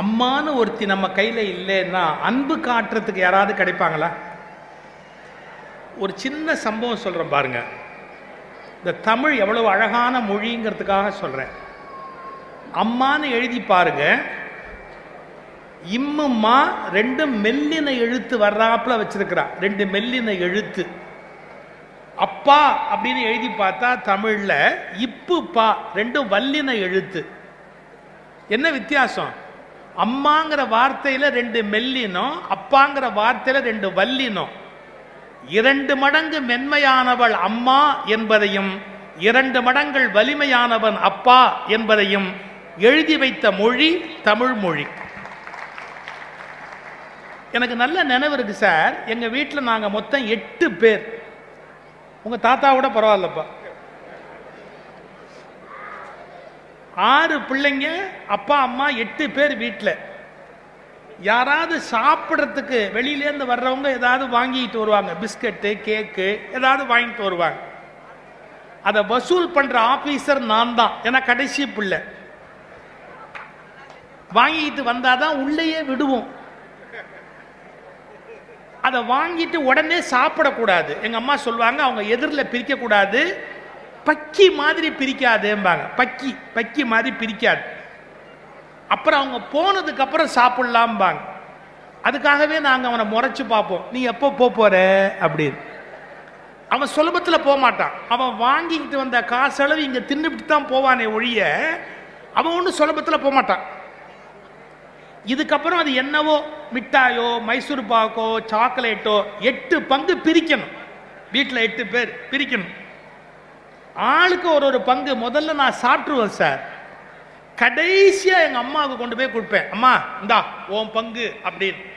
அம்மான்னு ஒருத்தி நம்ம கையில் இல்லைன்னா அன்பு காட்டுறதுக்கு யாராவது கிடைப்பாங்களா? ஒரு சின்ன சம்பவம் சொல்கிறேன் பாருங்க. இந்த தமிழ் எவ்வளவு அழகான மொழிங்கிறதுக்காக சொல்கிறேன் அம்மான்னு எழுதி பாருங்க. இம்மும்மா ரெண்டு மெல்லின எழுத்து வர்றாப்புல வச்சிருக்கிறா. ரெண்டு மெல்லின எழுத்து. அப்பா அப்படின்னு எழுதி பார்த்தா தமிழில் இப்பு பா ரெண்டும் வல்லின எழுத்து. என்ன வித்தியாசம்? அம்மாங்கிற வார்த்தையில ரெண்டு மெல்லினம் அப்பாங்கிற வார்த்தையில ரெண்டு வல்லினம். இரண்டு மடங்கு மென்மையானவள் அம்மா என்பதையும் இரண்டு மடங்கள் வலிமையானவன் அப்பா என்பதையும் எழுதி வைத்த மொழி தமிழ் மொழி. எனக்கு நல்ல நினைவு இருக்கு சார். எங்க வீட்டில் நாங்க மொத்தம் எட்டு பேர். உங்க தாத்தாவோட பரவாயில்லப்பா. ஆறு பிள்ளைங்க அப்பா அம்மா எட்டு பேர் வீட்டில் யாராவது சாப்பிட்றதுக்கு வெளியிலேருந்து வர்றவங்க ஏதாவது வாங்கிட்டு வருவாங்க. பிஸ்கட்டு கேக்கு ஏதாவது வாங்கிட்டு வருவாங்க. அதை வசூல் பண்ற ஆபீசர் நான் தான். ஏன்னா கடைசி பிள்ளை. வாங்கிட்டு வந்தாதான் உள்ளேயே விடுவோம். அதை வாங்கிட்டு உடனே சாப்பிடக்கூடாது. எங்க அம்மா சொல்லுவாங்க அவங்க எதிரில் பிரிக்க கூடாது பக்கி மாதிரி பிரிக்காதேம்பாங்க. பக்கி பக்கி மாதிரி பிரிக்காது. அப்புறம் அவங்க போனதுக்கு அப்புறம் சாப்பிடலாம்பாங்க. அதுக்காகவே நாங்கள் அவனை முறைச்சு பார்ப்போம். நீ எப்போ போக போற? அப்படின்னு. அவன் சுலபத்தில் போக மாட்டான். அவன் வாங்கிக்கிட்டு வந்த காசளவு இங்கே தின்னுபிட்டு தான் போவானே ஒழிய அவன் ஒன்றும் சுலபத்தில் போக மாட்டான். இதுக்கப்புறம் அது என்னவோ மிட்டாயோ மைசூர் பாக்கோ சாக்லேட்டோ எட்டு பங்கு பிரிக்கணும். வீட்டில் எட்டு பேர் பிரிக்கணும். ஆளுக்கு ஒரு ஒரு பங்கு. முதல்ல நான் சாப்பிட்ருவேன் சார். கடைசியா எங்க அம்மாவுக்கு கொண்டு போய் கொடுப்பேன். அம்மா இந்தா உன் பங்கு அப்படின்னு.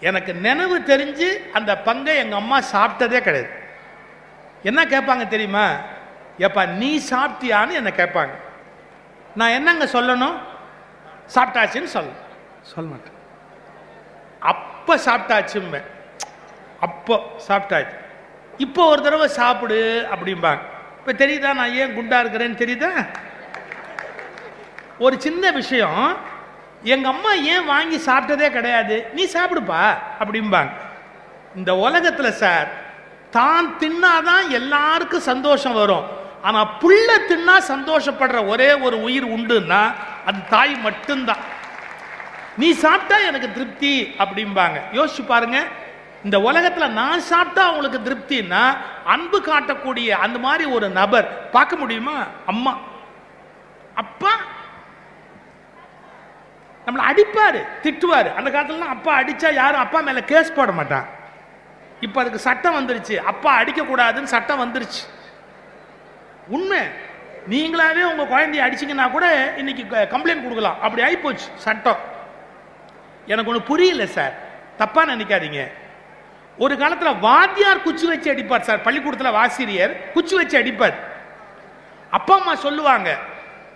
எனக்கு நினைவு தெரிஞ்சு அந்த பங்கை எங்க அம்மா சாப்பிட்டதே கிடையாது. என்ன கேட்பாங்க தெரியுமா? ஏப்பா நீ சாப்பிட்டியான்னு என்ன கேட்பாங்க. நான் என்னங்க சொல்லணும்? சாப்பிட்டாச்சுன்னு சொல்ல. சொல்ல மாட்டேன். அப்ப சாப்பிட்டாச்சும்பேன் அப்போ சாப்பிட்டாச்சு. இப்போ ஒரு தடவை சாப்பிடு அப்படிம்பாங்க. இப்போ தெரியுதா நான் ஏன் குண்டா இருக்கிறேன்னு தெரியுதா? ஒரு சின்ன விஷயம் எங்க அம்மா ஏன் வாங்கி சாப்பிட்டதே கிடையாது நீ சாப்பிடுப்பா அப்படிம்பாங்க. இந்த உலகத்துல சார் தான் தின்னாதான் எல்லாருக்கும் சந்தோஷம் வரும். ஆனா புள்ள தின்னா சந்தோஷப்படுற ஒரே ஒரு உயிர் உண்டுன்னா அது தாய் மட்டும்தான். நீ சாப்பிட்டா எனக்கு திருப்தி அப்படிம்பாங்க. யோசிச்சு பாருங்க இந்த உலகத்துல நான் சாப்பிட்டா அவங்களுக்கு திருப்தின்னா அன்பு காட்டக்கூடிய அந்த மாதிரி ஒரு நபர் பார்க்க முடியுமா? அம்மா. அப்பா நம்மளை அடிப்பாரு திட்டுவாரு. அந்த காலத்துலலாம் அப்பா அடிச்சா யாரும் அப்பா மேல கேஸ் போட மாட்டான். இப்போ அதுக்கு சட்டம் வந்துருச்சு. அப்பா அடிக்க கூடாதுன்னு சட்டம் வந்துருச்சு. உண்மை. நீங்களாவே உங்க குழந்தைய அடிச்சீங்கன்னா கூட இன்னைக்கு கம்ப்ளைண்ட் கொடுக்கலாம். அப்படி ஆகிப்போச்சு சட்டம். எனக்கு ஒன்று புரியல சார். தப்பா நினைக்காதீங்க. ஒரு காலத்தில் வாத்தியார் குச்சி வச்சு அடிப்பார் சார். பள்ளிக்கூடத்தில் ஆசிரியர் குச்சி வச்சு அடிப்பார். அப்பா அம்மா சொல்லுவாங்க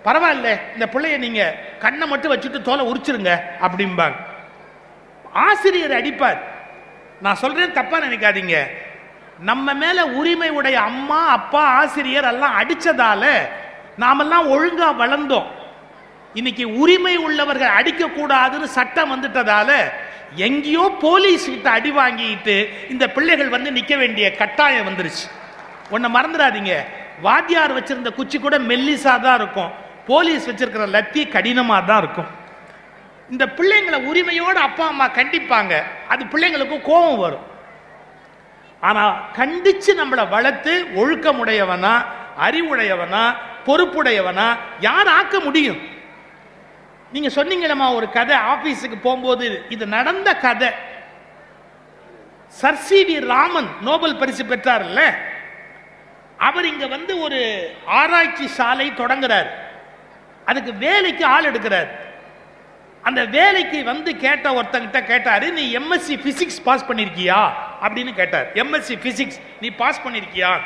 பரவாயில்ல இந்த பிள்ளைய நீங்க கண்ணை மட்டும் வச்சுட்டு தோலை உரிச்சிருங்க அப்படிம்பாங்க. ஆசிரியர் அடிப்பார். நான் சொல்றேன் தப்பா நினைக்காதீங்க. நம்ம மேல உரிமை உடைய அம்மா அப்பா ஆசிரியர் எல்லாம் அடிச்சதால நாமெல்லாம் ஒழுங்கா வளர்ந்தோம். இன்னைக்கு உரிமை உள்ளவர்கள் அடிக்க கூடாதுன்னு சட்டம் வந்துட்டதால எங்கேயோ போலீஸ் கிட்ட அடி வாங்கிட்டு இந்த பிள்ளைகள் வந்து நிற்க வேண்டிய கட்டாயம் வந்துருச்சு. ஒன்ன மறந்துடாதீங்க. வாத்தியார் வச்சிருந்த குச்சி கூட மெல்லிசா தான் இருக்கும். போலீஸ் வச்சிருக்கிற லத்தி கடினமாக தான் இருக்கும். இந்த பிள்ளைங்களை உரிமையோடு அப்பா அம்மா கண்டிப்பாங்க. அது பிள்ளைங்களுக்கு கோபம் வரும். ஆனால் கண்டிச்சு நம்மளை வளர்த்து ஒழுக்கமுடையவனா அறிவுடையவனா பொறுப்புடையவனா யார் ஆக்க முடியும்? நீங்க சொன்னீங்களம்மா ஒரு கதை. ஆபீஸுக்கு போகும்போது இது நடந்த கதை. சர் ராமன் நோபல் பரிசு பெற்றார்ல? அவர் இங்க வந்து ஒரு ஆராய்ச்சி சாலை தொடங்குறார். அதுக்கு வேலைக்கு ஆள் எடுக்கிறார். அந்த வேலைக்கு வந்து கேட்ட ஒருத்தங்கிட்ட கேட்டாரு நீ எம்எஸ்சி பிசிக்ஸ் பாஸ் பண்ணிருக்கியா? அப்படின்னு கேட்டார். எம்எஸ்சி பிசிக்ஸ் நீ பாஸ் பண்ணிருக்கியா?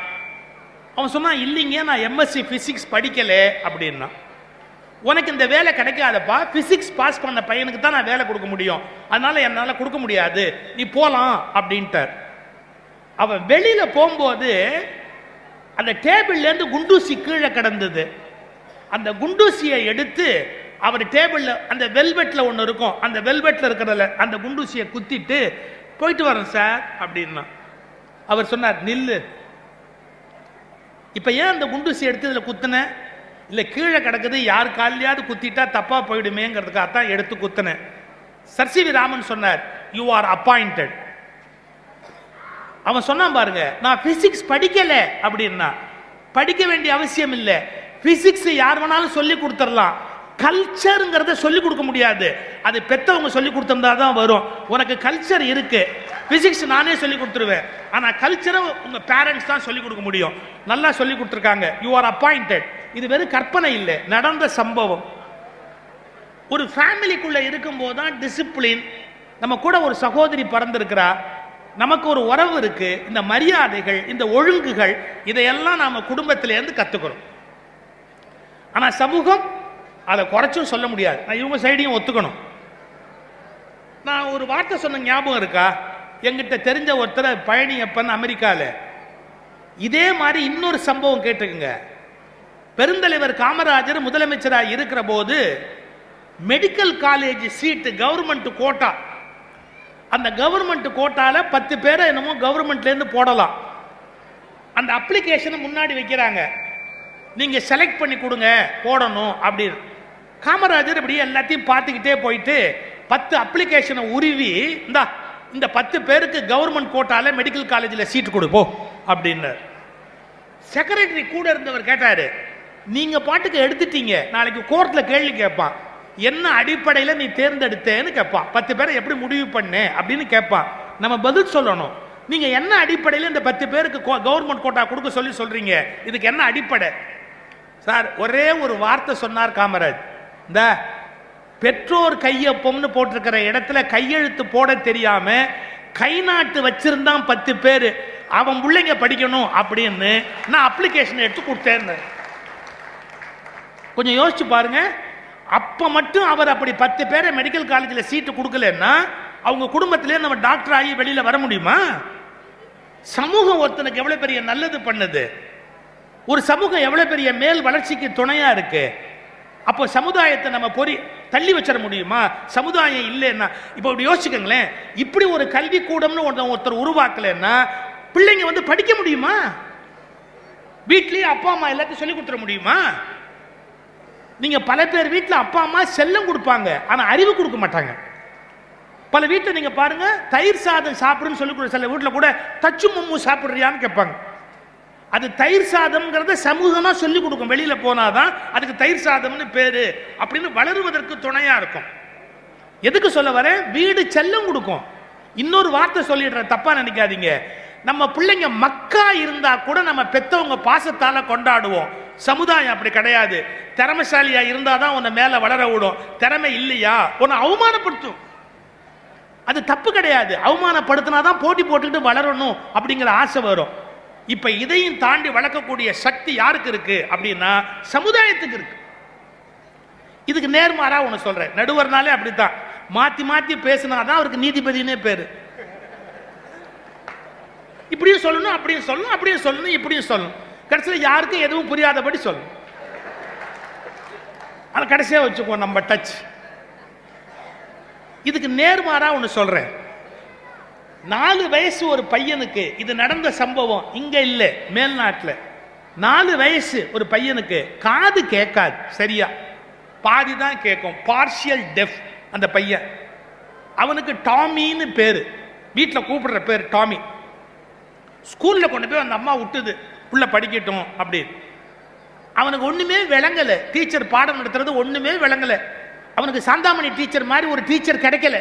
அவன் சொன்னா இல்லைங்க நான் எம்எஸ்சி பிசிக்ஸ் படிக்கல அப்படின்னா. உனக்கு இந்த வேலை கிடைக்காதப்பா பிசிக்ஸ் பாஸ் பண்ண பையனுக்கு தான் நான் வேலை கொடுக்க முடியும். அதனால என்னால் கொடுக்க முடியாது. நீ போலாம் அப்படின்ட்டார். அவன் வெளியில போகும்போது அந்த டேபிள்ல இருந்து குண்டூசி கீழே கிடந்தது. அந்த குண்டூசியை எடுத்து அவர் டேபிள்ல அந்த வெல்வெட்ல ஒன்று இருக்கும். அந்த வெல்வெட்ல இருக்கிறதுல அந்த குண்டூசியை குத்திட்டு போயிட்டு வரேன் சார் அப்படின்னா. அவர் சொன்னார் நில்லு. இப்ப ஏன் அந்த குண்டூசி எடுத்து இதில் குத்துனேன் இல்லை கீழே கிடக்குது யார் காலையாவது குத்திட்டா தப்பா போயிடுமேங்கிறதுக்காக தான் எடுத்து குத்தினேன். சர்சிவி ராமன் சொன்னார் யூ ஆர் அப்பாயிண்டட் அவன் சொன்னான் பாருங்க நான் பிசிக்ஸ் படிக்கல அப்படின்னா. படிக்க வேண்டிய அவசியம் இல்லை. பிசிக்ஸ் யார் வேணாலும் சொல்லி கொடுத்துடலாம். கல்ச்சருங்கிறத சொல்லி கொடுக்க முடியாது. அது பெத்தவங்க சொல்லி கொடுத்திருந்தா தான் வரும். உனக்கு கல்ச்சர் இருக்கு. பிசிக்ஸ் நானே சொல்லி கொடுத்துருவேன். ஆனா கல்ச்சரை உங்க பேரண்ட்ஸ் தான் சொல்லி கொடுக்க முடியும். நல்லா சொல்லி கொடுத்துருக்காங்க. யூ ஆர் அப்பாயிண்டட் இது வெறும் கற்பனை இல்லை நடந்த சம்பவம். ஒரு ஃபேமிலிக்குள்ள இருக்கும்போது தான் டிசிப்ளின் நம்ம கூட ஒரு சகோதரி பிறந்திருக்கிறா நமக்கு ஒரு உறவு இருக்கு இந்த மரியாதைகள் இந்த ஒழுங்குகள் இதையெல்லாம் நாம குடும்பத்திலேருந்து கத்துக்கிறோம். ஆனா சமூகம் அதை குறைச்சும் சொல்ல முடியாது. நான் இவங்க சைடையும் ஒத்துக்கணும். நான் ஒரு வார்த்தை சொன்ன ஞாபகம் இருக்கா? எங்கிட்ட தெரிஞ்ச ஒருத்தர் பழனியப்பன் அமெரிக்காவில் இதே மாதிரி இன்னொரு சம்பவம் கேட்டுக்குங்க பெருந்தலைவர் காமராஜர் முதலமைச்சராக இருக்கிற போது medical college seat government quota அந்த கவர்மெண்ட் கோட்டால பத்து பேரை என்னமோ கவர்மெண்ட்ல இருந்து போடலாம். அந்த அப்ளிகேஷனை முன்னாடி வைக்கிறாங்க. நீங்க செலக்ட் பண்ணி கொடுங்க போடணும் அப்படின்னு. காமராஜர் இப்படி எல்லாத்தையும் பார்த்துக்கிட்டே போயிட்டு பத்து அப்ளிகேஷனை உருவி இந்தா இந்த பத்து பேருக்கு கவர்மெண்ட் கோட்டால மெடிக்கல் காலேஜில் சீட் கொடுப்போம் அப்படின்னு செக்ரட்டரி கூட இருந்தவர் கேட்டாரு நீங்க பாட்டுக்கு எடுத்துட்டீங்க. நாளைக்கு கோர்ட்ல கேள்வி கேட்பான். என்ன அடிப்படையில நீ தேர்ந்தெடுத்தேன்னு கேட்பான். பத்து பேரை எப்படி முடிவு பண்ணு அப்படின்னு கேட்பான். நம்ம பதில் சொல்லணும். நீங்க என்ன அடிப்படையில் இந்த பத்து பேருக்கு கவர்மெண்ட் கோட்டா கொடுக்க சொல்லி சொல்றீங்க? இதுக்கு என்ன அடிப்படை? சார் ஒரே ஒரு வார்த்தை சொன்னார் காமராஜ். இந்த பெற்றோர் கையொப்பம்னு போட்டிருக்கிற இடத்துல கையெழுத்து போட தெரியாம கை நாட்டு வச்சிருந்தான் பத்து பேர். அவன் பிள்ளைங்க படிக்கணும் அப்படின்னு நான் அப்ளிகேஷன் எடுத்து கொடுத்தேன்னு. கொஞ்சம் யோசிச்சு பாருங்க. அப்ப மட்டும் அவர் அப்படி பத்து பேரை மெடிக்கல் காலேஜில் சீட்டு கொடுக்கலன்னா அவங்க குடும்பத்திலே நம்ம டாக்டர் ஆகி வெளியில வர முடியுமா? சமூகம் ஒருத்தனுக்கு எவ்வளவு பெரிய நல்லது பண்ணுது? ஒரு சமூகம் எவ்வளவு பெரிய மேல் வளர்ச்சிக்கு துணையா இருக்கு? அப்போ சமுதாயத்தை நம்ம பொறி தள்ளி வச்சிட முடியுமா? சமுதாயம் இல்லைன்னா இப்போ இப்படி யோசிச்சுக்கோங்களேன். இப்படி ஒரு கல்வி கூடம்னு ஒருத்தர் உருவாக்கலைன்னா பிள்ளைங்க வந்து படிக்க முடியுமா? வீட்லயே அப்பா அம்மா எல்லாத்தையும் சொல்லி கொடுத்துட முடியுமா? நீங்க பல பேர் வீட்டில் அப்பா அம்மா செல்லம் கொடுப்பாங்க ஆனால் அறிவு கொடுக்க மாட்டாங்க. பல வீட்டில் நீங்க பாருங்க தயிர் சாதம் சாப்பிடுன்னு சொல்லி கொடு சில வீட்டில் கூட தச்சு மும்மு சாப்பிடுறியான்னு கேட்பாங்க. அது தயிர் சாதம்ங்கிறத சமூகமா சொல்லி கொடுக்கும். வெளியில போனாதான் அதுக்கு தயிர் சாதம்னு பேரு. அப்படின்னு வளருவதற்கு துணையா இருக்கும். எதுக்கு சொல்ல வரேன்? வீடு செல்லம் கொடுக்கும். இன்னொரு வார்த்தை சொல்லிடுறேன். தப்பா நினைக்காதீங்க. நம்ம பிள்ளைங்க மக்கா இருந்தா கூட நம்ம பெத்தவங்க பாசத்தால கொண்டாடுவோம். சமுதாயம் அப்படி கிடையாது. திறமைசாலியா இருந்தாதான் உன்னை மேல வளர விடும். திறமை இல்லையா? உன்னை அவமானப்படுத்தும். அது தப்பு கிடையாது. அவமானப்படுத்தினா தான் போட்டி போட்டுக்கிட்டு வளரணும் அப்படிங்கிற ஆசை வரும். இப்ப இதையும் தாண்டி வளர்க்கக்கூடிய சக்தி யாருக்கு இருக்கு அப்படின்னா சமுதாயத்துக்கு இருக்கு. இதுக்கு நேர்மாறா ஒண்ணு சொல்றேன். நடுவர்னாலே அப்படித்தான். மாத்தி மாத்தி பேசினாதான் அவருக்கு நீதிபதினே பேரு. இப்படியும் சொல்லணும் அப்படியும் சொல்லணும் அப்படியும் சொல்லணும் இப்படியும் சொல்லணும். கடைசியில் யாருக்கும் எதுவும் புரியாதபடி சொல்லணும். அதை கடைசியா வச்சுக்கோ நம்ம டச் இதுக்கு நேர்மாறா ஒன்று சொல்றேன். நாலு வயசு ஒரு பையனுக்கு இது நடந்த சம்பவம் இங்க இல்ல மேல்நாட்டில். நாலு வயசு ஒரு பையனுக்கு காது கேட்காது சரியா? பாதி தான் கேட்கும். பார்ஷியல் டெஃப் அந்த பையன். அவனுக்கு டாமின்னு பேரு. வீட்டில் கூப்பிடுற பேர் டாமி. ஸ்கூலில் கொண்டு போய் அந்த அம்மா விட்டுது. புள்ள படிக்கட்டும். அப்படின்னு அவனுக்கு ஒன்றுமே விளங்கலை. டீச்சர் பாடம் நடத்துறது ஒன்றுமே விளங்கலை. அவனுக்கு சாந்தாமணி டீச்சர் மாதிரி ஒரு டீச்சர் கிடைக்கல.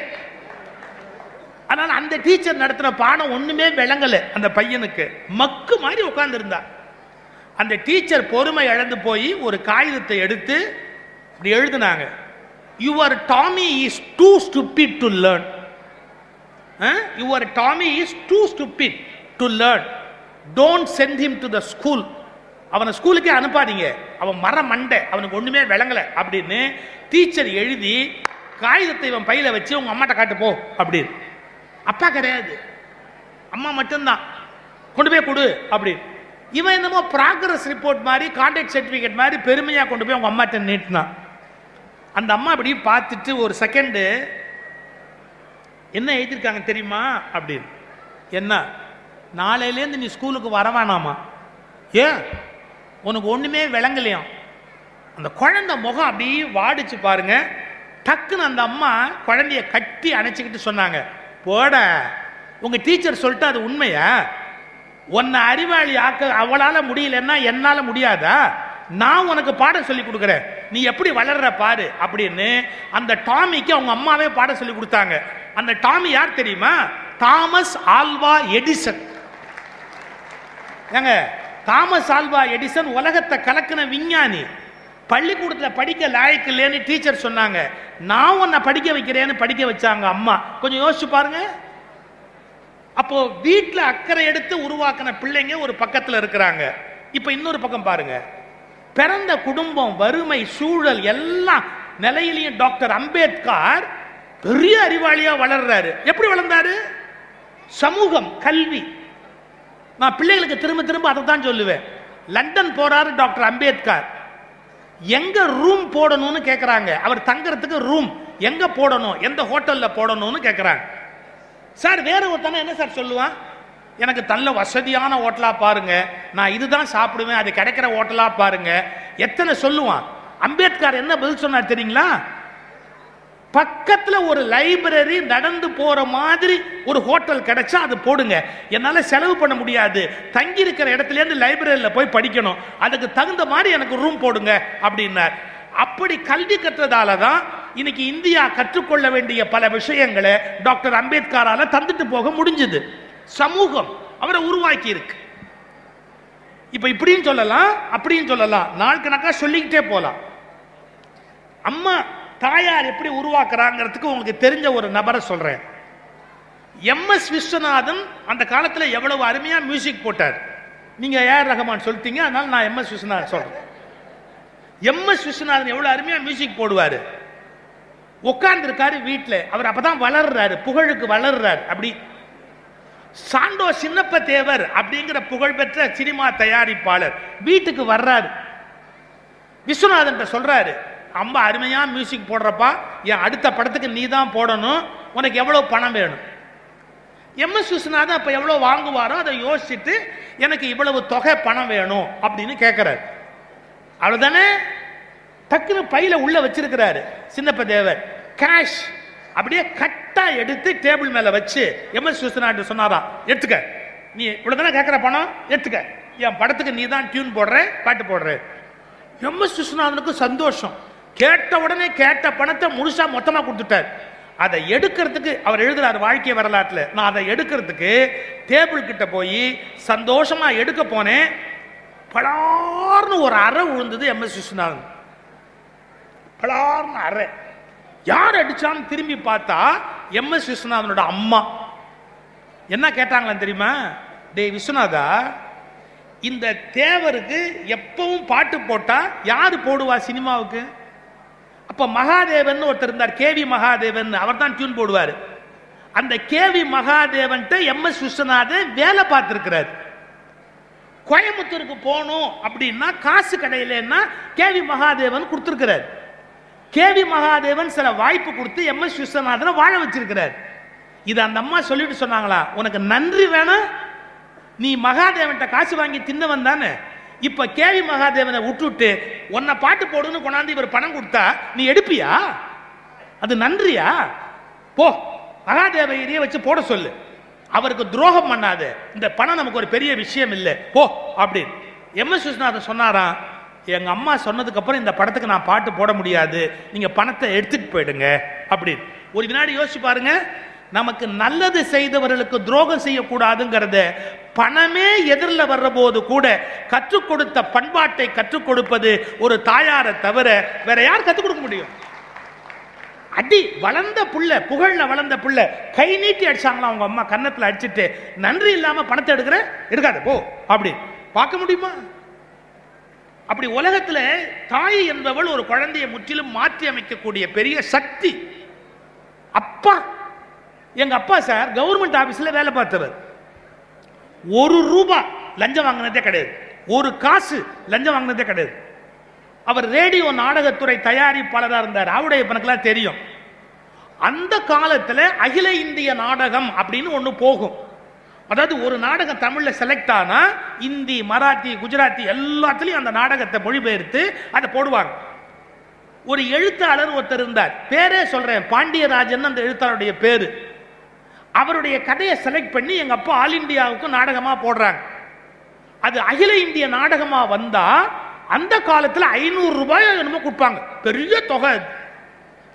ஆனால் அந்த டீச்சர் நடத்துற பாடம் ஒன்றுமே விளங்கலை அந்த பையனுக்கு. மக்கு மாதிரி உட்காந்துருந்தா அந்த டீச்சர் பொறுமை இழந்து போய் ஒரு காகிதத்தை எடுத்து இப்படி எழுதுனாங்க. Your Tommy is too stupid to learn your Tommy is too stupid to learn don't send him to the school அவனை ஸ்கூலுக்கே அனுப்பாதீங்க. அவன் மர மண்டை. அவனுக்கு ஒண்ணுமே விளங்கலை. அப்படின்னு டீச்சர் எழுதி காகிதத்தை இவன் பையில வச்சு உங்க அம்மாட்ட காட்டு போ அப்படின்னு. அப்பா கிடையாது. அம்மா மட்டும்தான். கொண்டு போய் கொடு அப்படின்னு. இவன் என்னமோ ப்ராக்ரஸ் ரிப்போர்ட் மாதிரி கான்டாக்ட் சர்டிஃபிகேட் மாதிரி பெருமையா கொண்டு போய் உங்க அம்மாட்ட நீட்டினான். அந்த அம்மா அப்படி பார்த்துட்டு ஒரு செகண்டு என்ன எழுதியிருக்காங்க தெரியுமா? அப்படின்னு. என்ன? நாளையிலேருந்து நீ ஸ்கூலுக்கு வர வேணாமா ஏன் உனக்கு ஒன்றுமே விளங்கலையாம் அந்த குழந்தை முகம் அப்படியே வாடிச்சு பாருங்க. டக்குன்னு அந்த அம்மா குழந்தைய கட்டி அணைச்சிக்கிட்டு சொன்னாங்க. போட உங்கள் டீச்சர் சொல்லிட்டு அது உண்மையா? உன்னை அறிவாளி ஆக்க அவளால் முடியலன்னா என்னால் முடியாதா? நான் உனக்கு பாடம் சொல்லி கொடுக்குறேன். நீ எப்படி வளர்ற பாரு அப்படின்னு அந்த டாமிக்கு அவங்க அம்மாவே பாடம் சொல்லி கொடுத்தாங்க. அந்த டாமி யார் தெரியுமா? Thomas Alva Edison. ஏங்க தாமஸ் ஆல்வா எடிசன் உலகத்தை கலக்கின விஞ்ஞானி. பள்ளிக்கூடத்தில் படிக்க லாயக்கு இல்லைன்னு டீச்சர் சொன்னாங்க. நான் உன்னை படிக்க வைக்கிறேன்னு படிக்க வச்சாங்க அம்மா. கொஞ்சம் யோசிச்சு பாருங்க. அப்போ வீட்டில் அக்கறை எடுத்து உருவாக்கின பிள்ளைங்க ஒரு பக்கத்தில் இருக்கிறாங்க. இப்போ இன்னொரு பக்கம் பாருங்க. பிறந்த குடும்பம் வறுமை சூழல் எல்லாம் நிலையிலையும் டாக்டர் அம்பேத்கர் பெரிய அறிவாளியா வளர்றாரு. எப்படி வளர்ந்தாரு? சமூகம் கல்வி. நான் பிள்ளைகளுக்கு திரும்ப திரும்ப அதை தான் சொல்லுவேன். லண்டன் போறாரு டாக்டர் அம்பேத்கர். எங்க ரூம் போடணும்னு கேட்குறாங்க அவர் தங்கறதுக்கு ரூம் எங்க போடணும்? எந்த ஹோட்டல்ல போடணும்னு கேட்குறாங்க சார் வேற ஒருத்தன என்ன சார் சொல்லுவான்? எனக்கு நல்ல வசதியான ஹோட்டலா பாருங்க. நான் இதுதான் சாப்பிடுவேன். அது கிடைக்கிற ஹோட்டலா பாருங்க. எத்தனை சொல்லுவான்? அம்பேத்கர் என்ன பதில் சொன்னார் தெரியுங்களா? பக்கத்தில் ஒரு லைப்ரரி நடந்து போற மாதிரி ஒரு ஹோட்டல் கிடைச்சா அது போடுங்க. என்னால் செலவு பண்ண முடியாது. தங்கி இருக்கிற இடத்துல இருந்து லைப்ரரியில் போய் படிக்கணும். அதுக்கு தகுந்த மாதிரி எனக்கு ரூம் போடுங்க அப்படின்னார். அப்படி கல்வி கற்றதால தான் இன்னைக்கு இந்தியா கற்றுக்கொள்ள வேண்டிய பல விஷயங்களை டாக்டர் அம்பேத்கரால தந்துட்டு போக முடிஞ்சது. சமூகம் அவரை உருவாக்கி இருக்கு இப்ப இப்படியும் சொல்லலாம் அப்படின்னு சொல்லலாம். நாள் கணக்கா சொல்லிக்கிட்டே போலாம். அம்மா தாயார் எப்படி உருவாக்குறாங்கிறதுக்கு உங்களுக்கு தெரிஞ்ச ஒரு நபரை சொல்றேன். எம் எஸ் விஸ்வநாதன் அந்த காலத்தில் எவ்வளவு அருமையா மியூசிக் போட்டார். நீங்க ஏஆர் ரஹ்மான் சொல்லிட்டீங்க அதனால நான் எம் எஸ் விஸ்வநாதன் சொல்றேன். எம் எஸ் விஸ்வநாதன் எவ்வளவு அருமையா மியூசிக் போடுவாரு. உட்கார்ந்து இருக்காரு அவர் அப்பதான் வளர்றாரு புகழுக்கு வளர்றாரு அப்படி. சாண்டோ சின்னப்ப தேவர் அப்படிங்கிற புகழ்பெற்ற சினிமா தயாரிப்பாளர் வீட்டுக்கு வர்றாரு. விஸ்வநாதன் சொல்றாரு ரொம்ப அருமையாக மியூசிக் போடுறப்பா என் அடுத்த படத்துக்கு நீ தான் போடணும். உனக்கு எவ்வளோ பணம் வேணும்? எம் எஸ் விஸ்வநாதன் அப்போ எவ்வளோ வாங்குவாரோ அதை யோசிச்சுட்டு எனக்கு இவ்வளவு தொகை பணம் வேணும் அப்படின்னு கேட்கற அவ்வளோ தானே டக்குன்னு பையில உள்ள வச்சிருக்கிறாரு சின்னப்ப தேவர். கேஷ் அப்படியே கட்டா எடுத்து டேபிள் மேல வச்சு எம் எஸ் விஸ்வநாதன் சொன்னாராம் எடுத்துக்க. நீ இவ்வளவுதானே கேட்கிற பணம்? எடுத்துக்க. என் படத்துக்கு நீ தான் டியூன் போடுற பாட்டு போடுற. எம்எஸ் விஸ்வநாதனுக்கு சந்தோஷம். கேட்ட உடனே கேட்ட பணத்தை முழுசா மொத்தமா கொடுத்துட்டார். அதை எடுக்கிறதுக்கு அவர் எழுதுறாரு வாழ்க்கை வரலாற்றுல. நான் அதை எடுக்கிறதுக்கு டேபிள் கிட்ட போய் சந்தோஷமா எடுக்க போனேன். பலார்னு ஒரு அறை விழுந்தது எம் எஸ் விஸ்வநாதன். பலார்னு அறை. யார் அடிச்சான்னு திரும்பி பார்த்தா எம் எஸ் விஸ்வநாதனோட அம்மா. என்ன கேட்டாங்களா தெரியுமா? டேய் விஸ்வநாதா இந்த தேவருக்கு எப்பவும் பாட்டு போட்டா யாரு போடுவா சினிமாவுக்கு? அப்போ மகாதேவன் ஒருத்தர் இருந்தார் கேவி மகாதேவன் அவர் தான் டியூன் போடுவார். அந்த கேவி மகாதேவன்ட்டு எம் எஸ் விஸ்வநாதன் வேலை பார்த்துருக்கிறார். கோயம்புத்தூருக்கு போகணும் அப்படின்னா காசு கடையிலன்னா கேவி மகாதேவன் கொடுத்துருக்கிறார். கேவி மகாதேவன் சில வாய்ப்பு கொடுத்து எம் எஸ் விஸ்வநாதனை வாழ வச்சிருக்கிறார். இது அந்த அம்மா சொல்லிட்டு சொன்னாங்களா உனக்கு நன்றி வேணும். நீ மகாதேவன்கிட்ட காசு வாங்கி தின்னவன் தானே. இப்ப கேவி மகாதேவனை விட்டுட்டு உன்னை பாட்டு போடுன்னு கொண்டாந்து இவர் பணம் கொடுத்தா நீ எடுப்பியா? அது நன்றியா? போ மகாதேவையரையே வச்சு போட சொல்லு. அவருக்கு துரோகம் பண்ணாத. இந்த பணம் நமக்கு ஒரு பெரிய விஷயம் இல்லை. போ அப்படின்னு. எம் எஸ் விஸ்வநாதன் சொன்னாராம் எங்க அம்மா சொன்னதுக்கு அப்புறம் இந்த படத்துக்கு நான் பாட்டு போட முடியாது. நீங்க பணத்தை எடுத்துட்டு போயிடுங்க. அப்படின்னு. ஒரு வினாடி யோசிச்சு பாருங்க நமக்கு நல்லது செய்தவர்களுக்கு துரோகம் செய்யக்கூடாதுங்கிறத பணமே எதிரில் வர்ற போது கூட கற்றுக் கொடுத்த பண்பாட்டை கற்றுக் கொடுப்பது ஒரு தாயாரை தவிர வேற யார் கற்றுக் கொடுக்க முடியும்? அடி வளர்ந்த புள்ள புகழ்ல வளர்ந்த புள்ள கை நீட்டி அடிச்சாங்களா அவங்க அம்மா கன்னத்துல அடிச்சிட்டு நன்றி இல்லாம பணத்தை எடுக்கிற? எடுக்காத போ அப்படி. பார்க்க முடியுமா? அப்படி உலகத்துல தாய் என்பவள் ஒரு குழந்தையை முற்றிலும் மாற்றி அமைக்கக்கூடிய பெரிய சக்தி. அப்பா எங்க அப்பா சார் கவர்மெண்ட் ஆபீஸ்ல வேலை பார்த்தவர். ஒரு ரூபா லஞ்சம் வாங்கினதே கிடையாது. ஒரு காசு லஞ்சம் வாங்கினதே கிடையாது. அவர் ரேடியோ நாடகத்துறை தயாரிப்பாளராக இருந்தார். அவருடைய பணக்கெல்லாம் தெரியும். அந்த காலத்தில் அகில இந்திய நாடகம் அப்படின்னு ஒன்று போகும். அதாவது ஒரு நாடகம் தமிழில் செலக்ட் ஆனால் இந்தி மராத்தி குஜராத்தி எல்லாத்துலேயும் அந்த நாடகத்தை மொழிபெயர்த்து அதை போடுவாங்க. ஒரு எழுத்தாளர் ஒருத்தர் இருந்தார். பேரே சொல்கிறேன் பாண்டியராஜன் அந்த எழுத்தாளருடைய பேர். அவருடைய கதையை செலக்ட் பண்ணி எங்க அப்பா ஆல் இந்தியாவுக்கும் நாடகமா போடுறாங்க. அது அகில இந்திய நாடகமா வந்தா அந்த காலத்தில் ஐநூறு ரூபாய் என்னமோ கொடுப்பாங்க. பெரிய தொகை அது.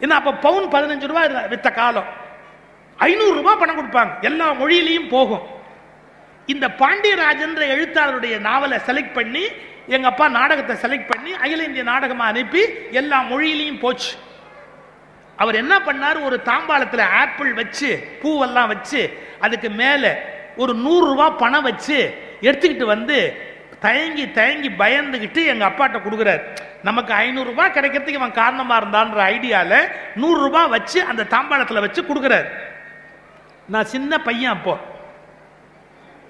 ஏன்னா அப்ப பவுன் பதினஞ்சு ரூபாய் வித்த காலம். ஐநூறு ரூபாய் பணம் கொடுப்பாங்க. எல்லா மொழியிலையும் போகும். இந்த பாண்டியராஜன்ற எழுத்தாளருடைய நாவலை செலக்ட் பண்ணி எங்கள் அப்பா நாடகத்தை செலக்ட் பண்ணி அகில இந்திய நாடகமா அனுப்பி எல்லா மொழியிலையும் போச்சு. அவர் என்ன பண்ணார்? ஒரு தாம்பாளத்தில் ஆப்பிள் வச்சு பூவெல்லாம் வச்சு அதுக்கு மேலே ஒரு நூறுரூவா பணம் வச்சு எடுத்துக்கிட்டு வந்து தயங்கி தயங்கி பயந்துக்கிட்டு எங்கள் அப்பாட்ட கொடுக்குறாரு. நமக்கு ஐநூறுரூபா கிடைக்கிறதுக்கு இவன் காரணமாக இருந்தான்ற ஐடியாவில் நூறுரூபா வச்சு அந்த தாம்பாளத்தில் வச்சு கொடுக்குறாரு. நான் சின்ன பையன் அப்போ.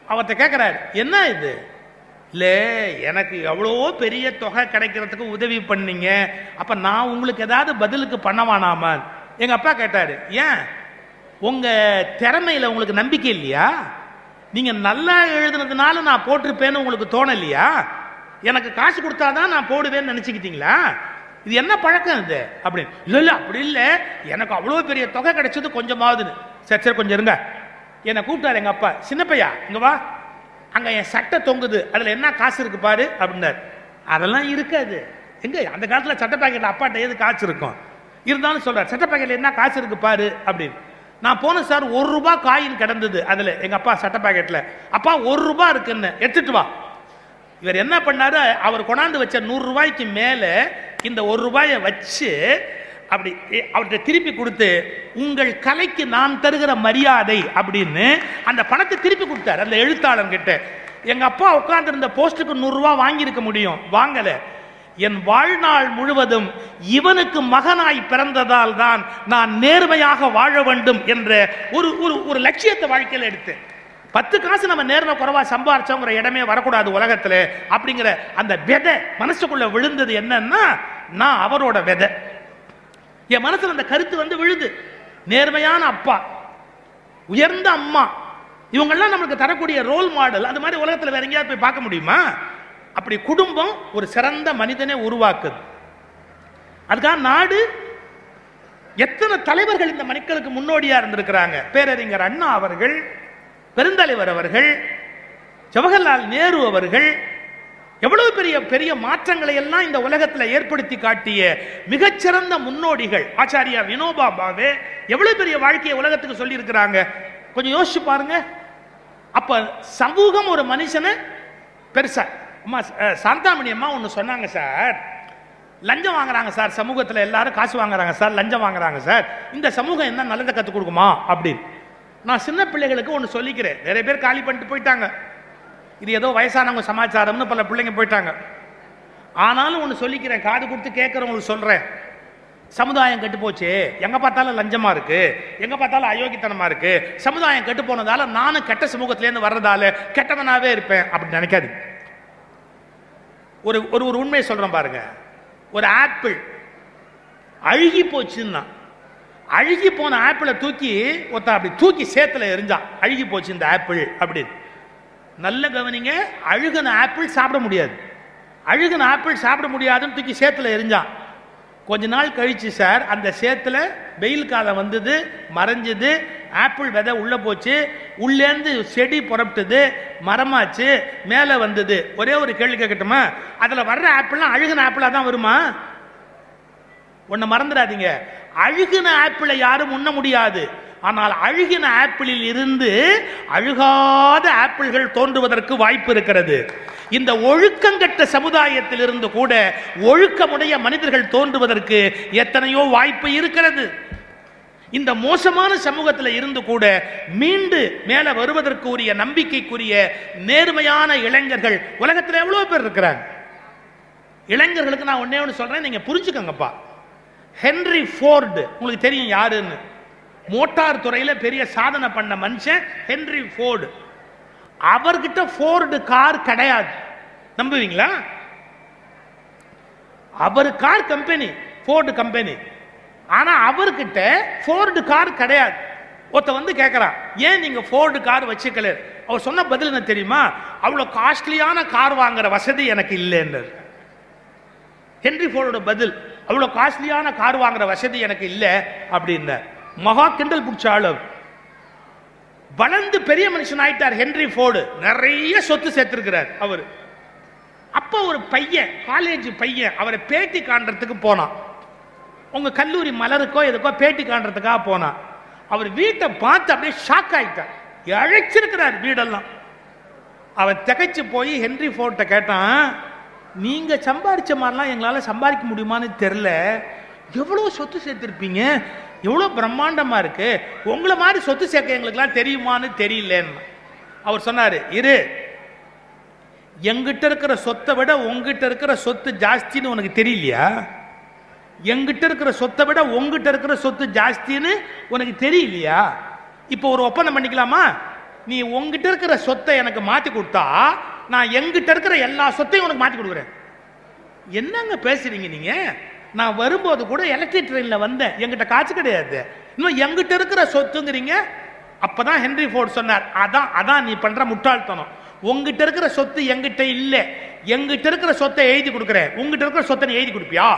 அவர்கிட்ட கேட்குறாரு என்ன இது? இல்லை எனக்கு எவ்வளோ பெரிய தொகை கிடைக்கிறதுக்கு உதவி பண்ணீங்க. அப்போ நான் உங்களுக்கு ஏதாவது பதிலுக்கு பண்ணவானாமா? எங்கள் அப்பா கேட்டார் ஏன்? உங்கள் திறமையில் உங்களுக்கு நம்பிக்கை இல்லையா? நீங்கள் நல்லா எழுதுனதுனால நான் போட்டிருப்பேன்னு உங்களுக்கு தோணலையா? எனக்கு காசு கொடுத்தாதான் நான் போடுவேன்னு நினச்சிக்கிட்டீங்களா? இது என்ன பழக்கம் இது? அப்படின்னு. இல்லை இல்லை அப்படி இல்லை. எனக்கு அவ்வளோ பெரிய தொகை கிடைச்சது கொஞ்சமாவதுன்னு சரி சரி கொஞ்சம் இருங்க. என்னை கூப்பிட்டாரு எங்க அப்பா. சின்னப்பையா இங்கே இங்க வா. அங்கே என் சட்டை தொங்குது. அதில் என்ன காசு இருக்கு பாரு அப்படின்னாரு. அதெல்லாம் இருக்காது. எங்க அந்த காலத்தில் சட்டை பாக்கெட்ல அப்பாட்ட எது காசு இருக்கும்? இருந்தாலும் சொல்றாரு சட்டை பாக்கெட்ல என்ன காசு இருக்கு பாரு அப்படின்னு. நான் போனேன் சார் ஒரு ரூபா காயின் கிடந்தது அதில் எங்க அப்பா சட்டை பாக்கெட்ல அப்பா ஒரு ரூபா இருக்குன்னு எடுத்துட்டு வா. இவர் என்ன பண்ணாரு அவர் கொண்டாந்து வச்ச நூறு ரூபாய்க்கு மேல இந்த ஒரு ரூபாயை வச்சு அப்படி எ, அவர்கிட்ட திருப்பி கொடுத்து உங்கள் கலைக்கு நான் தருகிற மரியாதை அப்படின்னு அந்த பணத்தை திருப்பி கொடுத்தார். அந்த எழுத்தாளர் கிட்ட எங்க அப்பா உட்கார்ந்திருந்த போஸ்ட்டுக்கு நூறுரூவா வாங்கியிருக்க முடியும் வாங்கல. என் வாழ்நாள் முழுவதும் இவனுக்கு மகனாய் பிறந்ததால் தான் நான் நேர்மையாக வாழ வேண்டும் என்ற ஒரு ஒரு ஒரு லட்சியத்தை வாழ்க்கையில் எடுத்தேன். பத்து காசு நம்ம நேர்மை குறைவா சம்பாரிச்சோங்கிற இடமே வரக்கூடாது உலகத்துல. அப்படிங்கிற அந்த விதை மனசுக்குள்ள விழுந்தது என்னன்னா நான் அவரோட விதை. என் மனசுல அந்த கருத்து வந்து விழுது. நேர்மையான அப்பா உயர்ந்த அம்மா இவங்கெல்லாம் நமக்கு தரக்கூடிய ரோல் மாடல் அது மாதிரி உலகத்தில் வேற எங்கேயாவது போய் பார்க்க முடியுமா? அப்படி குடும்பம் ஒரு சிறந்த மனிதனை உருவாக்குது. அதுக்காக நாடு எத்தனை தலைவர்கள் இந்த மணிக்களுக்கு முன்னோடியா இருந்திருக்கிறாங்க? பேரறிஞர் அண்ணா அவர்கள் பெருந்தலைவர் அவர்கள் ஜவஹர்லால் நேரு அவர்கள் எவ்வளவு பெரிய பெரிய மாற்றங்களை எல்லாம் இந்த உலகத்தில் ஏற்படுத்தி காட்டிய மிகச்சிறந்த முன்னோடிகள் ஆச்சாரியா வினோபா பாவே எவ்வளவு பெரிய வாழ்க்கையை உலகத்துக்கு சொல்லி இருக்கிறாங்க கொஞ்சம் யோசிச்சு பாருங்க. அப்ப சமூகம் ஒரு மனுஷனை பெருசா அம்மா சாந்தாமணி அம்மா ஒன்று சொன்னாங்க சார். லஞ்சம் வாங்குறாங்க சார் சமூகத்தில் எல்லாரும் காசு வாங்குறாங்க சார் லஞ்சம் வாங்குறாங்க சார். இந்த சமூகம் என்ன நல்லதை கற்றுக் கொடுக்குமா அப்படின்னு. நான் சின்ன பிள்ளைகளுக்கு ஒன்று சொல்லிக்கிறேன். நிறைய பேர் காலி பண்ணிட்டு போயிட்டாங்க. இது ஏதோ வயசானவங்க சமாச்சாரம்னு பல பிள்ளைங்க போயிட்டாங்க. ஆனாலும் ஒன்று சொல்லிக்கிறேன் காது கொடுத்து கேட்குறவங்களுக்கு சொல்கிறேன் சமுதாயம் கெட்டு போச்சு. எங்க பார்த்தாலும் லஞ்சமா இருக்கு. எங்க பார்த்தாலும் அயோக்கியத்தனமா இருக்கு. சமுதாயம் கெட்டு போனதால நானும் கெட்ட சமூகத்திலேருந்து வர்றதால கெட்டவனாவே இருப்பேன் அப்படின்னு நினைக்காது ஒரு ஒரு ஒரு உண்மையை சொல்றேன் பாருங்க. ஒரு ஆப்பிள் அழுகி போச்சுன்னா அழுகி போன ஆப்பிளை தூக்கி ஒருத்தன் அப்படி தூக்கி சேத்துல எரிஞ்சான் அழுகி போச்சு இந்த ஆப்பிள் அப்படின்னு. நல்ல கவனிங்க அழுகுன ஆப்பிள் சாப்பிட முடியாது. அழுகுன ஆப்பிள் சாப்பிட முடியாதுன்னு தூக்கி சேத்துல எரிஞ்சான். கொஞ்ச நாள் கழிச்சு சார் அந்த சேத்துல வெயில் காலம் வந்தது மறைஞ்சது ஆப்பிள் விதை உள்ள போச்சு உள்ளேந்து செடி புறப்பட்டது மரமாச்சு மேலே வந்தது. ஒரே ஒரு கேள்வி கேட்கட்டுமா? அதுல வர்ற ஆப்பிள்லாம் அழுகுன ஆப்பிளா தான் வருமா? ஒன்றை மறந்துடாதீங்க. அழுகின ஆப்பிளை யாரும் உண்ண முடியாது. ஆனால் அழுகின ஆப்பிளில் இருந்து அழுகாத ஆப்பிள்கள் தோன்றுவதற்கு வாய்ப்பு இருக்கிறது. இந்த ஒழுக்கங்கட்ட சமுதாயத்தில் இருந்து கூட ஒழுக்கமுடைய மனிதர்கள் தோன்றுவதற்கு எத்தனையோ வாய்ப்பு இருக்கிறது. இந்த மோசமான சமூகத்தில் இருந்து கூட மீண்டு மேலே வருவதற்கு உரிய நம்பிக்கைக்குரிய நேர்மையான இளைஞர்கள் உலகத்தில் எவ்வளோ பேர் இருக்கிறாங்க? இளைஞர்களுக்கு நான் ஒன்னே ஒன்று சொல்கிறேன் நீங்கள் புரிஞ்சுக்கங்கப்பா. Henry Ford. உங்களுக்கு தெரியும் யாருன்னு? மோட்டார் துறையில் பெரிய சாதனை பண்ண மனுஷன் ஹென்ரி ஃபோர்டு. அவர்கிட்ட ஃபோர்டு கார் கிடையாது. நம்புவீங்களா? அவர் கார் கம்பெனி ஃபோர்டு கம்பெனி. ஆனால் அவர்கிட்ட ஃபோர்டு கார் கிடையாது. ஒருத்த வந்து கேட்குறான் ஏன் நீங்கள் ஃபோர்டு கார் வச்சுக்கல? அவர் சொன்ன பதில் என்ன தெரியுமா? அவ்வளோ காஸ்ட்லியான கார் வாங்குற வசதி எனக்கு இல்லைன்னு ஹென்ரி ஃபோர்டோட பதில் அவ்வளோ காஸ்ட்லியான கார் வாங்குற வசதி எனக்கு இல்லை அப்படின்னு மகா கிண்டல் பிடிச்ச ஆளு வளர்ந்து பெரிய மனுஷன் ஆயிட்டார் ஹென்ரி ஃபோர்டு. நிறைய சொத்து சேர்த்திருக்கிறார் அவர். அப்போ ஒரு பையன் காலேஜ் பையன் அவரை பேட்டி காண்றதுக்கு போனான். உங்கள் கல்லூரி மலருக்கோ எதுக்கோ பேட்டி காண்றதுக்காக போனான். அவர் வீட்டை பார்த்து அப்படியே ஷாக் ஆகிட்டார் இழைச்சிருக்கிறார் வீடெல்லாம். அவன் திகைச்சு போய் ஹென்ரி ஃபோர்ட்டை கேட்டான் நீங்க சம்பாதிச்ச மாதிரிலாம் எங்களால சம்பாதிக்க முடியுமான்னு தெரியல. எவ்வளவு சொத்து சேர்த்திருப்பீங்க? எவ்வளவு பிரம்மாண்டமா இருக்கு? உங்களை மாதிரி சொத்து சேர்க்க எங்களுக்குலாம் தெரியுமான்னு தெரியலன்னு. அவர் சொன்னாரு இரு. எங்கிட்ட இருக்கிற சொத்தை விட உங்ககிட்ட இருக்கிற சொத்து ஜாஸ்தின்னு உனக்கு தெரியலையா? எங்கிட்ட இருக்கிற சொத்தை விட உங்ககிட்ட இருக்கிற சொத்து ஜாஸ்தின்னு உனக்கு தெரியலையா? இப்போ ஒரு ஒப்பந்தம் பண்ணிக்கலாமா? நீ உங்ககிட்ட இருக்கிற சொத்தை எனக்கு மாத்தி கொடுத்தா நான் எங்கிட்ட இருக்கிற எல்லா சொத்தையும் உனக்கு மாற்றி கொடுக்குறேன். என்னங்க பேசுறீங்க நீங்க? நான் வரும்போது கூட எலக்ட்ரிக் ட்ரெயின்ல வந்தேன். எங்கிட்ட காட்சி கிடையாது. இன்னும் எங்கிட்ட இருக்கிற சொத்துங்கிறீங்க? அப்பதான் ஹென்ரி ஃபோர்ட் சொன்னார் அதான் அதான் நீ பண்ற முட்டாள்தனம். உங்ககிட்ட இருக்கிற சொத்து எங்கிட்ட இல்ல. எங்கிட்ட இருக்கிற சொத்தை எழுதி கொடுக்குறேன். உங்ககிட்ட இருக்கிற சொத்தை நீ எழுதி கொடுப்பியா?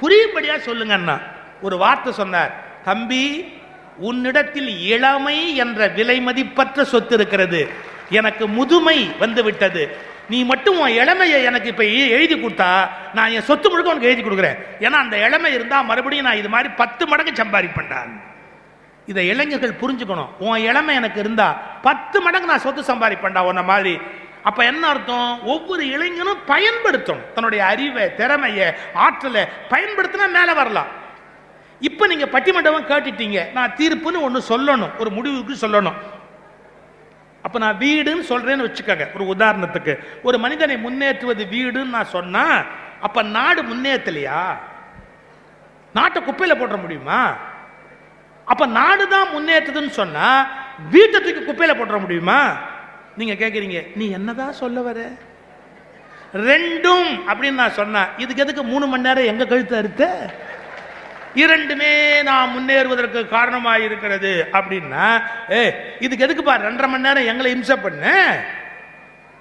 புரியும்படியா சொல்லுங்க அண்ணா. ஒரு வார்த்தை சொன்னார் தம்பி உன்னிடத்தில் இளமை என்ற விலை மதிப்பற்ற சொத்து இருக்கிறது. எனக்கு முதுமை வந்து விட்டது நீ மட்டும் உன் இளமையை எனக்கு இப்ப எழுதி கொடுத்தா நான் என் சொத்து முழுக்க உனக்கு எழுதி கொடுக்குறேன். ஏன்னா அந்த இளமை இருந்தா மறுபடியும் நான் இது மாதிரி பத்து மடங்கு சம்பாதிப்பேன்டான். இதை இளைஞர்கள் புரிஞ்சுக்கணும். உன் இளமை எனக்கு இருந்தா பத்து மடங்கு நான் சொத்து சம்பாதிப்பேன்டா உன்ன மாதிரி. அப்ப என்ன அர்த்தம்? ஒவ்வொரு இளைஞனும் பயன்படுத்தணும். தன்னுடைய அறிவை திறமையை ஆற்றலை பயன்படுத்தினா மேல வரலாம். இப்ப நீங்க பட்டிமண்டபம் கேட்டுட்டீங்க. நான் தீர்ப்புன்னு ஒன்று சொல்லணும். ஒரு முடிவுக்கு சொல்லணும். அப்போ நான் வீடுன்னு சொல்கிறேன்னு வச்சுக்கோங்க. ஒரு உதாரணத்துக்கு. ஒரு மனிதனை முன்னேற்றுவது வீடுன்னு நான் சொன்னால் அப்போ நாடு முன்னேற்றலையா நாட்டை குப்பையில் போட முடியுமா? அப்போ நாடு தான் முன்னேற்றுதுன்னு சொன்னால் வீட்டை தூக்கி குப்பையில போட்டுற முடியுமா? நீங்கள் கேட்குறீங்க நீ என்னதான் சொல்ல வர? ரெண்டும் அப்படின்னு நான் சொன்னேன் இதுக்கு எதுக்கு மூணு மணி நேரம் எங்கே கழுத்து அறுத்த? இரண்டுமே நான் முன்னேறுவதற்கு காரணமாக இருக்கிறது அப்படின்னா ஏ இதுக்கு எதுக்கு பாரு ரெண்டரை மணி நேரம் எங்களை இம்சை பண்ண?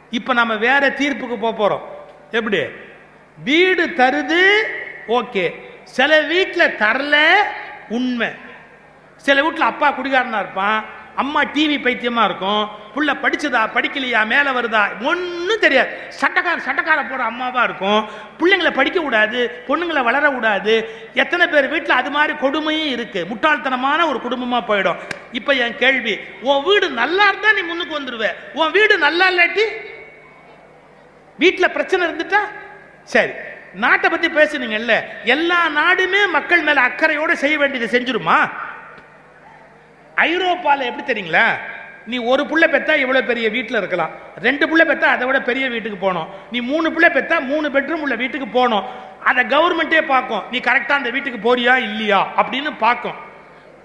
இப்போ நம்ம வேற தீர்ப்புக்கு போக போகிறோம் எப்படி? வீடு தருது ஓகே. சில வீட்டில் தரல உண்மை. சில வீட்டில் அப்பா குடிகாரனா இருப்பான் அம்மா டிவி பைத்தியமா இருக்கும். புள்ள படிச்சதா படிக்கலையா மேல வருதா ஒன்றும் தெரியாது. சட்டக்கார சட்டக்கார போற அம்மாவா இருக்கும். பிள்ளைங்களை படிக்க கூடாது பொண்ணுங்களை வளர கூடாது எத்தனை பேர் வீட்டில் அது மாதிரி கொடுமையும் இருக்கு. முட்டாள்தனமான ஒரு குடும்பமா போயிடும். இப்போ என் கேள்வி உன் வீடு நல்லா இருந்தா நீ முன்னுக்கு வந்துடுவேன் உன் வீடு நல்லா இல்லாட்டி வீட்டில் பிரச்சனை இருந்துட்டா? சரி. நாட்டை பத்தி பேசுனீங்கல்ல. எல்லா நாடுமே மக்கள் மேல அக்கறையோட செய்ய வேண்டியதை செஞ்சிருமா? ஐரோப்பாவில் எப்படி தெரியுங்களா? நீ ஒரு புள்ள பெத்தா இவ்வளோ பெரிய வீட்டில் இருக்கலாம். ரெண்டு புள்ள பெத்தா அதை விட பெரிய வீட்டுக்கு போகணும். நீ மூணு புள்ள பெத்தா மூணு பெட்ரூம் உள்ள வீட்டுக்கு போகணும். அதை கவர்மெண்ட்டே பார்க்கும். நீ கரெக்டாக அந்த வீட்டுக்கு போறியா இல்லையா? அப்படின்னு பார்க்கும்.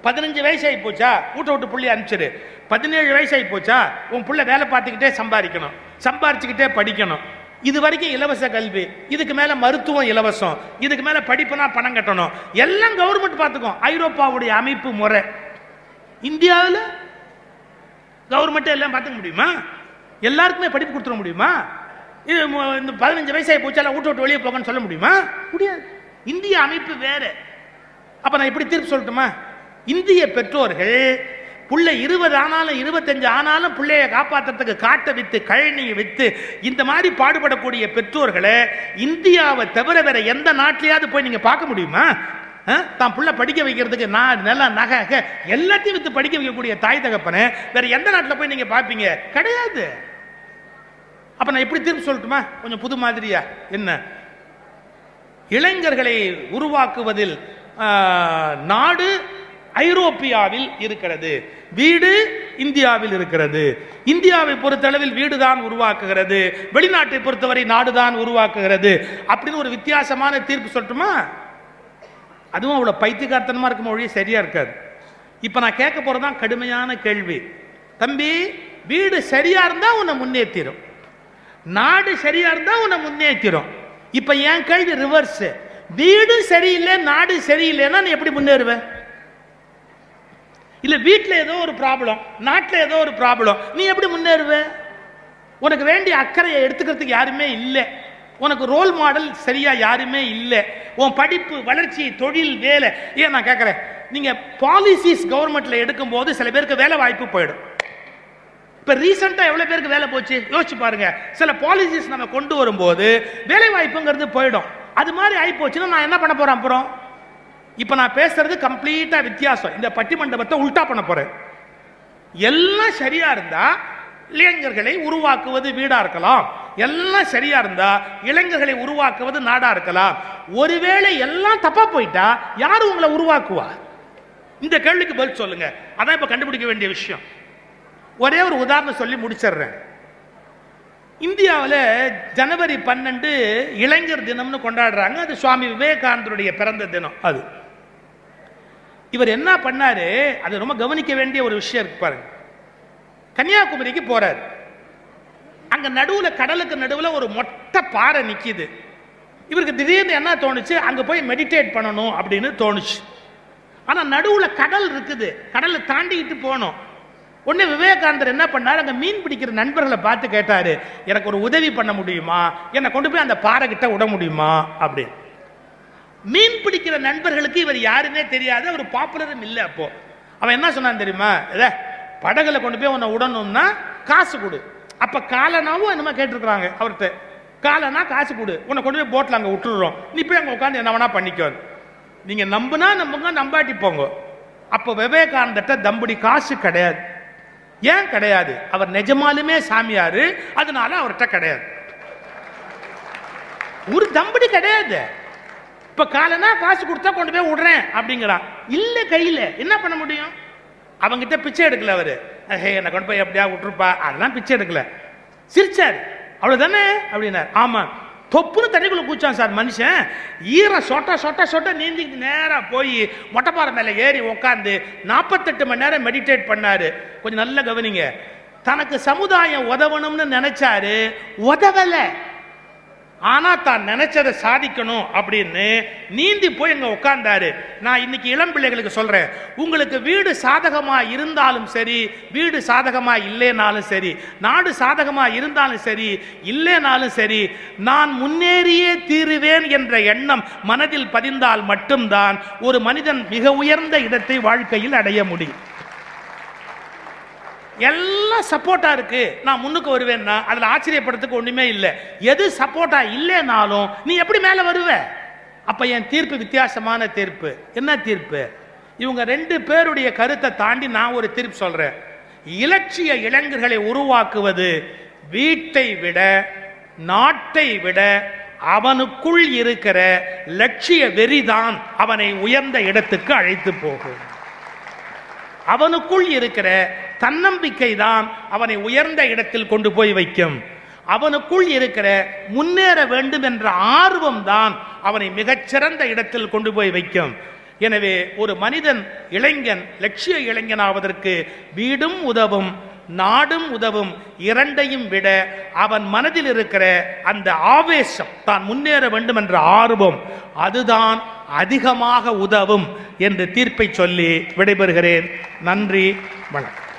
பதினஞ்சு வயசு ஆகி போச்சா? வீட்டை விட்டு புள்ளி அனுப்பிச்சிரு பதினேழு வயசு ஆகி போச்சா? உன் புள்ள வேலை பார்த்துக்கிட்டே சம்பாதிக்கணும். சம்பாரிச்சுக்கிட்டே படிக்கணும். இது வரைக்கும் இலவச கல்வி. இதுக்கு மேல மருத்துவம் இலவசம். இதுக்கு மேல படிப்புனா பணம் கட்டணும். எல்லாம் கவர்மெண்ட் பார்த்துக்கும். ஐரோப்பாவுடைய அமைப்பு முறை. இந்தியாவில் கவர்மெண்ட்டே எல்லாம் பார்த்துக்க முடியுமா? எல்லாருக்குமே படிப்பு கொடுத்துட முடியுமா? இது இந்த பதினஞ்சு வயசாகி போச்சால வீட்டு விட்டு வெளியே போகன்னு சொல்ல முடியுமா? முடியாது. இந்திய அமைப்பு வேற. அப்போ நான் இப்படி தீர்ப்பு சொல்லட்டுமா? இந்திய பெற்றோர்கள் புள்ள இருபது ஆனாலும் இருபத்தஞ்சு ஆனாலும் பிள்ளைய காப்பாற்றுறதுக்கு காட்டை வித்து கழனியை வித்து இந்த மாதிரி பாடுபடக்கூடிய பெற்றோர்களை இந்தியாவை தவிர வேற எந்த நாட்டிலேயாவது போய் நீங்க பார்க்க முடியுமா? தான் பிள்ளை படிக்க வைக்கிறதுக்கு நான் நல்லா நகை எல்லாத்தையும் வித்து படிக்க வைக்கக்கூடிய தாய் தகப்பனை வேற எந்த நாட்டில் போய் நீங்க பார்ப்பீங்க கிடையாது. அப்ப நான் எப்படி தீர்ப்பு சொல்லட்டுமா? கொஞ்சம் புது மாதிரியா? என்ன? இளைஞர்களை உருவாக்குவதில் நாடு ஐரோப்பியாவில் இருக்கிறது. வீடு இந்தியாவில் இருக்கிறது. இந்தியாவை பொறுத்தளவில் வீடுதான் உருவாக்குகிறது. வெளிநாட்டை பொறுத்தவரை நாடுதான் உருவாக்குகிறது. அப்படின்னு ஒரு வித்தியாசமான தீர்ப்பு சொல்லட்டுமா? அதுவும் அவ்வளோ பைத்தியகார்த்தனமாக இருக்கும் மொழி சரியாக இருக்காது. இப்போ நான் கேட்க போறதுதான் கடுமையான கேள்வி. தம்பி வீடு சரியாக இருந்தால் உன்னை முன்னேற்றிடும் நாடு சரியாக இருந்தால் உன்னை முன்னேற்றிடும் இப்போ என் கேள்வி ரிவர்ஸு வீடு சரியில்லை நாடு சரியில்லைன்னா நீ எப்படி முன்னேறுவ இல்லை வீட்டில் ஏதோ ஒரு ப்ராப்ளம் நாட்டில் ஏதோ ஒரு ப்ராப்ளம் நீ எப்படி முன்னேறுவ? உனக்கு வேண்டிய அக்கறையை எடுத்துக்கிறதுக்கு யாருமே இல்லை. உனக்கு ரோல் மாடல் சரியா யாருமே இல்லை. உன் படிப்பு வளர்ச்சி தொழில் வேலை. ஏன் நான் கேட்குறேன் நீங்க பாலிசிஸ் கவர்மெண்ட்ல எடுக்கும் போது சில பேருக்கு வேலை வாய்ப்பு போயிடும். இப்ப ரீசெண்டா எவ்வளவு பேருக்கு வேலை போச்சு? யோசிச்சு பாருங்க. சில பாலிசிஸ் நம்ம கொண்டு வரும்போது வேலை வாய்ப்புங்கிறது போயிடும். அது மாதிரி ஆகி போச்சுன்னா நான் என்ன பண்ண போறேன் அப்புறம்? இப்ப நான் பேசுறது கம்ப்ளீட்டா வித்தியாசம். இந்த பட்டிமண்டபத்தை உல்டா பண்ண போறேன். எல்லாம் சரியா இருந்தா இளைஞர்களை உருவாக்குவது வீடா இருக்கலாம். எல்லாம் சரியா இருந்தா இளைஞர்களை உருவாக்குவது நாடா இருக்கலாம். ஒருவேளை எல்லாம் தப்பா போயிட்டா யாரு உங்களை உருவாக்குவா? இந்த கேள்விக்கு பதில் சொல்லுங்க. அதான் இப்ப கண்டுபிடிக்க வேண்டிய விஷயம். ஒரே ஒரு உதாரணம் சொல்லி முடிச்சிடுறேன். இந்தியாவில் ஜனவரி பன்னெண்டு இளைஞர் தினம்னு கொண்டாடுறாங்க. அது சுவாமி விவேகானந்தருடைய பிறந்த தினம் அது. இவர் என்ன பண்ணாரு? அது ரொம்ப கவனிக்க வேண்டிய ஒரு விஷயம் இருக்கு பாருங்க. கன்னியாகுமரிக்கு போறாரு. அங்க நடுவுல கடலுக்கு நடுவுல ஒரு மொட்டை பாறை நிக்குது. இவருக்கு திடீர்னு என்ன தோணுச்சு? அங்க போய் மெடிடேட் பண்ணணும் அப்படின்னு தோணுச்சு. ஆனா நடுவுல கடல் இருக்குது. கடலை தாண்டிக்கிட்டு போகணும் உடனே விவேகானந்தர் என்ன பண்ணார்? அங்க மீன் பிடிக்கிற நண்பர்களை பார்த்து கேட்டாரு எனக்கு ஒரு உதவி பண்ண முடியுமா? என்னை கொண்டு போய் அந்த பாறை கிட்ட விட முடியுமா? அப்படின்னு. மீன் பிடிக்கிற நண்பர்களுக்கு இவர் யாருன்னே தெரியாது. அவர் பாப்புலரும் இல்லை அப்போ. அவன் என்ன சொன்னான் தெரியுமா? படகுல கொண்டு போய் உன்னை விடணும்னா காசு கொடு. அப்ப காலனாவும் என்னமா கேட்டிருக்கிறாங்க அவர்கிட்ட. காலனா காசு கொடு. உன்னை கொண்டு போய் போட்டில் அங்கே விட்டுடுறோம் நீ போய் அங்கே உட்காந்து என்ன வேணா பண்ணிக்கோ. நீங்க நம்புனா நம்புங்க நம்பாட்டி போங்க. அப்போ விவேகானந்தட்ட தம்புடி காசு கிடையாது. ஏன் கிடையாது? அவர் நிஜமாலுமே சாமியாரு. அதனால அவர்கிட்ட கிடையாது. ஒரு தம்படி கிடையாது. இப்ப காலனா காசு கொடுத்தா கொண்டு போய் விடுறேன் அப்படிங்கிறான் இல்ல கையில. என்ன பண்ண முடியும்? அவங்கிட்ட பிச்சை எடுக்கல அவரு. ஹே என்னை கொண்டு போய் எப்படியா விட்டுருப்பா? அதெல்லாம் பிச்சை எடுக்கல. சிரிச்சார். அவ்வளவுதானே? அப்படின்னார். ஆமா. தொப்புன்னு தண்ணிக்குள்ள கூச்சான் சார் மனுஷன். ஈரம் சொட்ட சொட்ட சொட்ட நீந்திக்கிட்டு நேராக போய் மொட்டைப்பாறை மேல ஏறி உட்காந்து நாற்பத்தெட்டு மணி நேரம் மெடிடேட் பண்ணாரு. கொஞ்சம் நல்லா கவனிங்க. தனக்கு சமுதாயம் உதவணும்னு நினைச்சாரு. உதவலை. ஆனா தான் நினைச்சதை சாதிக்கணும் அப்படின்னு நீந்தி போய் அங்க உட்கார்ந்தாரு நான் இன்னைக்கு இளம் பிள்ளைகளுக்கு சொல்றேன். உங்களுக்கு வீடு சாதகமா இருந்தாலும் சரி வீடு சாதகமா இல்லைனாலும் சரி நாடு சாதகமா இருந்தாலும் சரி இல்லைனாலும் சரி நான் முன்னேறியே தீருவேன் என்ற எண்ணம் மனதில் பதிந்தால் மட்டும்தான் ஒரு மனிதன் மிக உயர்ந்த இடத்தை வாழ்க்கையில் அடைய முடியும். எல்லாம் சப்போர்ட்டா இருக்கு. நான் முன்னுக்கு வருவேன்னா அதுல ஆச்சரியப்படுறதுக்கு ஒண்ணுமே இல்லை. எது சப்போர்ட்டா இல்லைனாலும் நீ எப்படி மேல வருவ? அப்ப என் தீர்ப்பு வித்தியாசமான தீர்ப்பு. என்ன தீர்ப்பு? இவங்க ரெண்டு பேருடைய கருத்தை தாண்டி நான் ஒரு தீர்ப்பு சொல்றேன். இலட்சிய இளைஞர்களை உருவாக்குவது வீட்டை விட நாட்டை விட அவனுக்குள் இருக்கிற லட்சிய வெறிதான் அவனை உயர்ந்த இடத்துக்கு அழைத்து போகும். அவனுக்குள் இருக்கிற தன்னம்பிக்கை தான் அவனை உயர்ந்த இடத்தில் கொண்டு போய் வைக்கும். அவனுக்குள் இருக்கிற முன்னேற வேண்டும் என்ற ஆர்வம் தான் அவனை மிகச்சிறந்த இடத்தில் கொண்டு போய் வைக்கும். எனவே ஒரு மனிதன் இளைஞன் லட்சிய இளைஞனாவதற்கு வீடும் உதவும் நாடும் உதவும் இரண்டையும் விட அவன் மனதில் இருக்கிற அந்த ஆவேசம் தான் முன்னேற வேண்டும் என்ற ஆர்வம் அதுதான் அதிகமாக உதவும் என்று தீர்ப்பை சொல்லி விடைபெறுகிறேன். நன்றி வணக்கம்.